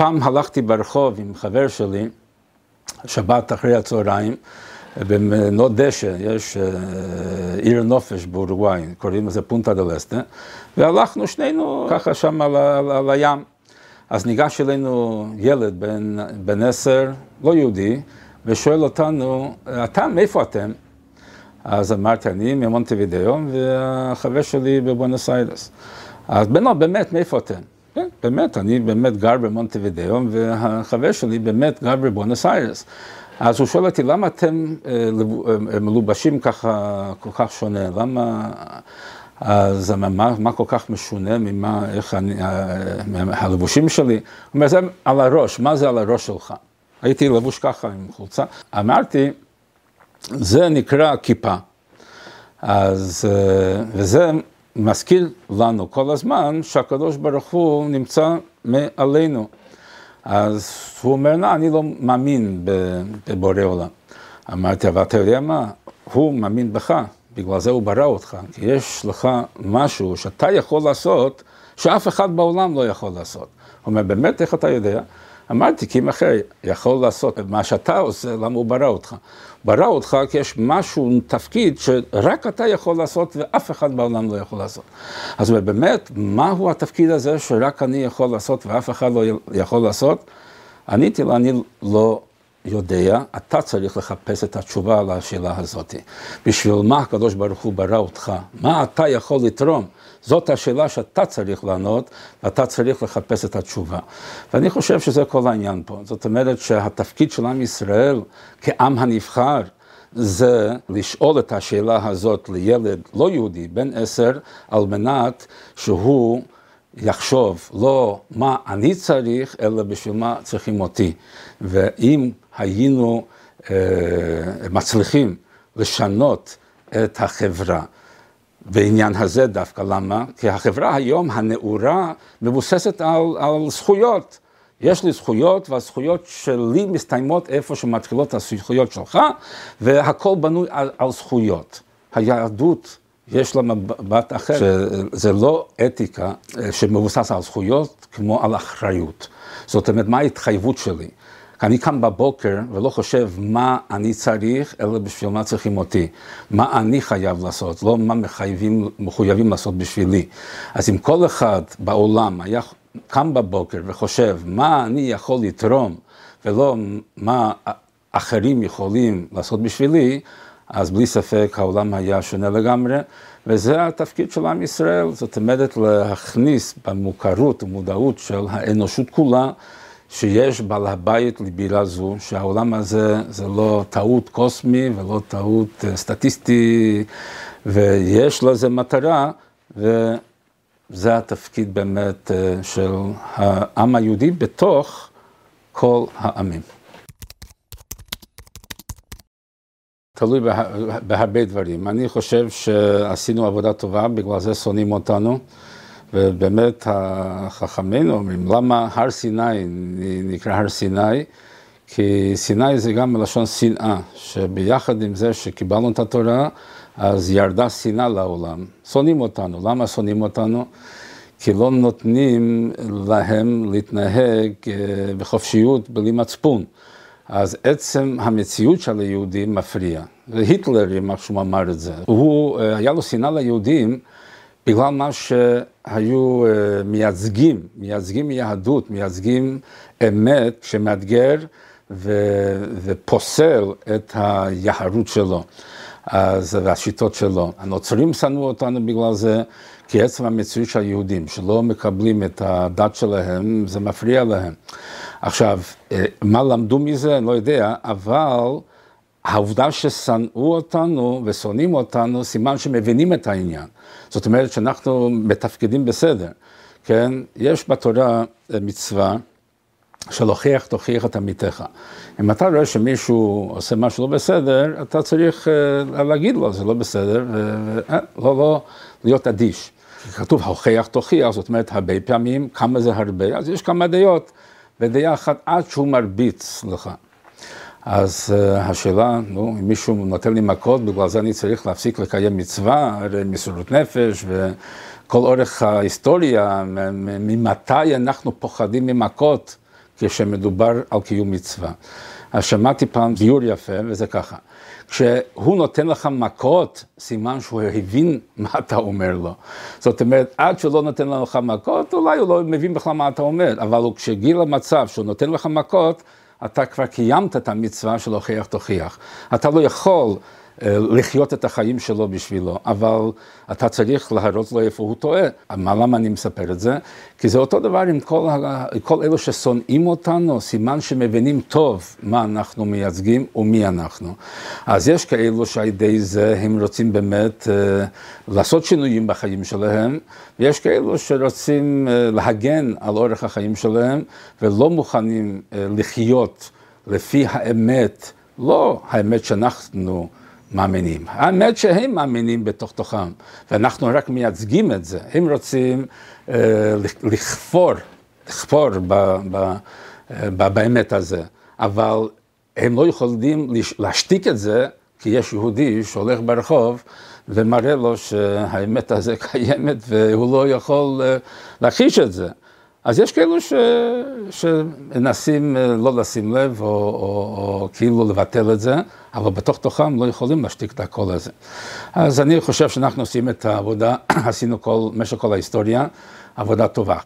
פעם הלכתי ברחוב עם חבר שלי, שבת אחרי הצהריים, בנות דשא, יש אה, עיר נופש באורוגוואי, קוראים לזה פונטה דה לסטה, והלכנו שנינו ככה שם על, על, על הים. אז ניגש אלינו ילד בן, בן עשר, לא יהודי, ושואל אותנו, אתה, מאיפה אתם? אז אמרתי, אני ממונטווידאו, והחבר שלי בבואנוס איירס. אז בנו, באמת, מאיפה אתם? כן, באמת, אני באמת גר במונטווידאו, והחבר שלי באמת גר בבואנוס איירס. אז הוא שואל אותי, למה אתם אה, אה, מלובשים ככה, כל כך שונה? למה... אז מה, מה כל כך משונה ממה, איך אני, הלבושים שלי? הוא אומר, זה על הראש, מה זה על הראש שלך? הייתי לבוש ככה עם חולצה. אמרתי, זה נקרא כיפה. אז, אה, וזה מזכיר לנו כל הזמן שהקדוש ברוך הוא נמצא מעלינו. אז הוא אומר, לא, אני לא מאמין בבורא עולם. אמרתי, אבל אתה יודע מה? הוא מאמין בך, בגלל זה הוא ברא אותך. כי יש לך משהו שאתה יכול לעשות, שאף אחד בעולם לא יכול לעשות. הוא אומר, באמת, איך אתה יודע? אמרתי, כי אם אחר יכול לעשות את מה שאתה עושה, למה הוא ברא אותך? ברא אותך כי יש משהו, תפקיד, שרק אתה יכול לעשות ואף אחד בעולם לא יכול לעשות. אז באמת, מהו התפקיד הזה שרק אני יכול לעשות ואף אחד לא יכול לעשות? עניתי לו, אני לא יודע, אתה צריך לחפש את התשובה על השאלה הזאת. בשביל מה הקדוש ברוך הוא ברא אותך? מה אתה יכול לתרום? זאת השאלה שאתה צריך לענות, ואתה צריך לחפש את התשובה. ואני חושב שזה כל העניין פה. זאת אומרת שהתפקיד של עם ישראל כעם הנבחר, זה לשאול את השאלה הזאת לילד לא יהודי, בן עשר, על מנת שהוא יחשוב לא מה אני צריך, אלא בשביל מה צריכים אותי. ואם היינו אה, מצליחים לשנות את החברה, בעניין הזה דווקא, למה? כי החברה היום, הנאורה, מבוססת על, על זכויות. יש לי זכויות, והזכויות שלי מסתיימות איפה שמתחילות הזכויות שלך, והכל בנוי על, על זכויות. היהדות, יש לה מבט אחר, שזה לא אתיקה אה, שמבוסס על זכויות כמו על אחריות. זאת אומרת, מה ההתחייבות שלי? אני קם בבוקר ולא חושב מה אני צריך, אלא בשביל מה צריכים אותי. מה אני חייב לעשות, לא מה מחייבים, מחויבים לעשות בשבילי. אז אם כל אחד בעולם היה קם בבוקר וחושב מה אני יכול לתרום, ולא מה אחרים יכולים לעשות בשבילי, אז בלי ספק העולם היה שונה לגמרי, וזה התפקיד של עם ישראל, זאת אומרת להכניס במוכרות ומודעות של האנושות כולה שיש בעל הבית לבירה זו, שהעולם הזה זה לא טעות קוסמי ולא טעות אה, סטטיסטי, ויש לזה מטרה, וזה התפקיד באמת אה, של העם היהודי בתוך כל העמים. תלוי בהרבה דברים. אני חושב שעשינו עבודה טובה, בגלל זה שונאים אותנו. ובאמת חכמינו אומרים, למה הר סיני נקרא הר סיני? כי סיני זה גם מלשון שנאה, שביחד עם זה שקיבלנו את התורה, אז ירדה שנאה לעולם. שונאים אותנו. למה שונאים אותנו? כי לא נותנים להם להתנהג אה, בחופשיות בלי מצפון. אז עצם המציאות של היהודים מפריע. והיטלר, אם שהוא אמר את זה, הוא, אה, היה לו שנאה ליהודים. בגלל מה שהיו אה, מייצגים, מייצגים יהדות, מייצגים אמת שמאתגר ו- ופוסל את היהרות שלו, אז, והשיטות שלו. הנוצרים שנאו אותנו בגלל זה, כי עצם המציאות של היהודים, שלא מקבלים את הדת שלהם, זה מפריע להם. עכשיו, אה, מה למדו מזה, אני לא יודע, אבל העובדה ששנאו אותנו ושונאים אותנו, סימן שמבינים את העניין. זאת אומרת שאנחנו מתפקדים בסדר, כן? יש בתורה מצווה של הוכיח תוכיח את עמיתך. אם אתה רואה שמישהו עושה משהו לא בסדר, אתה צריך uh, להגיד לו, זה לא בסדר, ולא לא, לא להיות אדיש. כתוב הוכיח תוכיח, זאת אומרת הרבה פעמים, כמה זה הרבה, אז יש כמה דעות, אחת עד שהוא מרביץ לך. אז uh, השאלה, נו, אם מישהו נותן לי מכות, בגלל זה אני צריך להפסיק לקיים מצווה, הרי מסירות נפש, וכל אורך ההיסטוריה, ממתי אנחנו פוחדים ממכות, כשמדובר על קיום מצווה. אז שמעתי פעם ביור יפה, וזה ככה. כשהוא נותן לך מכות, סימן שהוא הבין מה אתה אומר לו. זאת אומרת, עד שהוא לא נותן לך מכות, אולי הוא לא מבין בכלל מה אתה אומר, אבל כשגיל למצב שהוא נותן לך מכות, אתה כבר קיימת את המצווה של הוכיח תוכיח. אתה לא יכול לחיות את החיים שלו בשבילו, אבל אתה צריך להראות לו איפה הוא טועה. מה, למה אני מספר את זה? כי זה אותו דבר עם כל, כל אלו ששונאים אותנו, סימן שמבינים טוב מה אנחנו מייצגים ומי אנחנו. אז יש כאלו שעל ידי זה הם רוצים באמת uh, לעשות שינויים בחיים שלהם, ויש כאלו שרוצים uh, להגן על אורך החיים שלהם ולא מוכנים uh, לחיות לפי האמת, לא האמת שאנחנו מאמינים. האמת שהם מאמינים בתוך תוכם, ואנחנו רק מייצגים את זה. הם רוצים uh, לכפור, לכפור ב, ב, ב, באמת הזה, אבל הם לא יכולים להשתיק את זה, כי יש יהודי שהולך ברחוב ומראה לו שהאמת הזה קיימת והוא לא יכול uh, להכחיש את זה. אז יש כאלו ש... שמנסים אה, לא לשים לב או, או, או כאילו לבטל את זה, אבל בתוך תוכם לא יכולים להשתיק את הקול הזה. אז אני חושב שאנחנו עושים את העבודה, עשינו כל, במשך כל ההיסטוריה, עבודה טובה.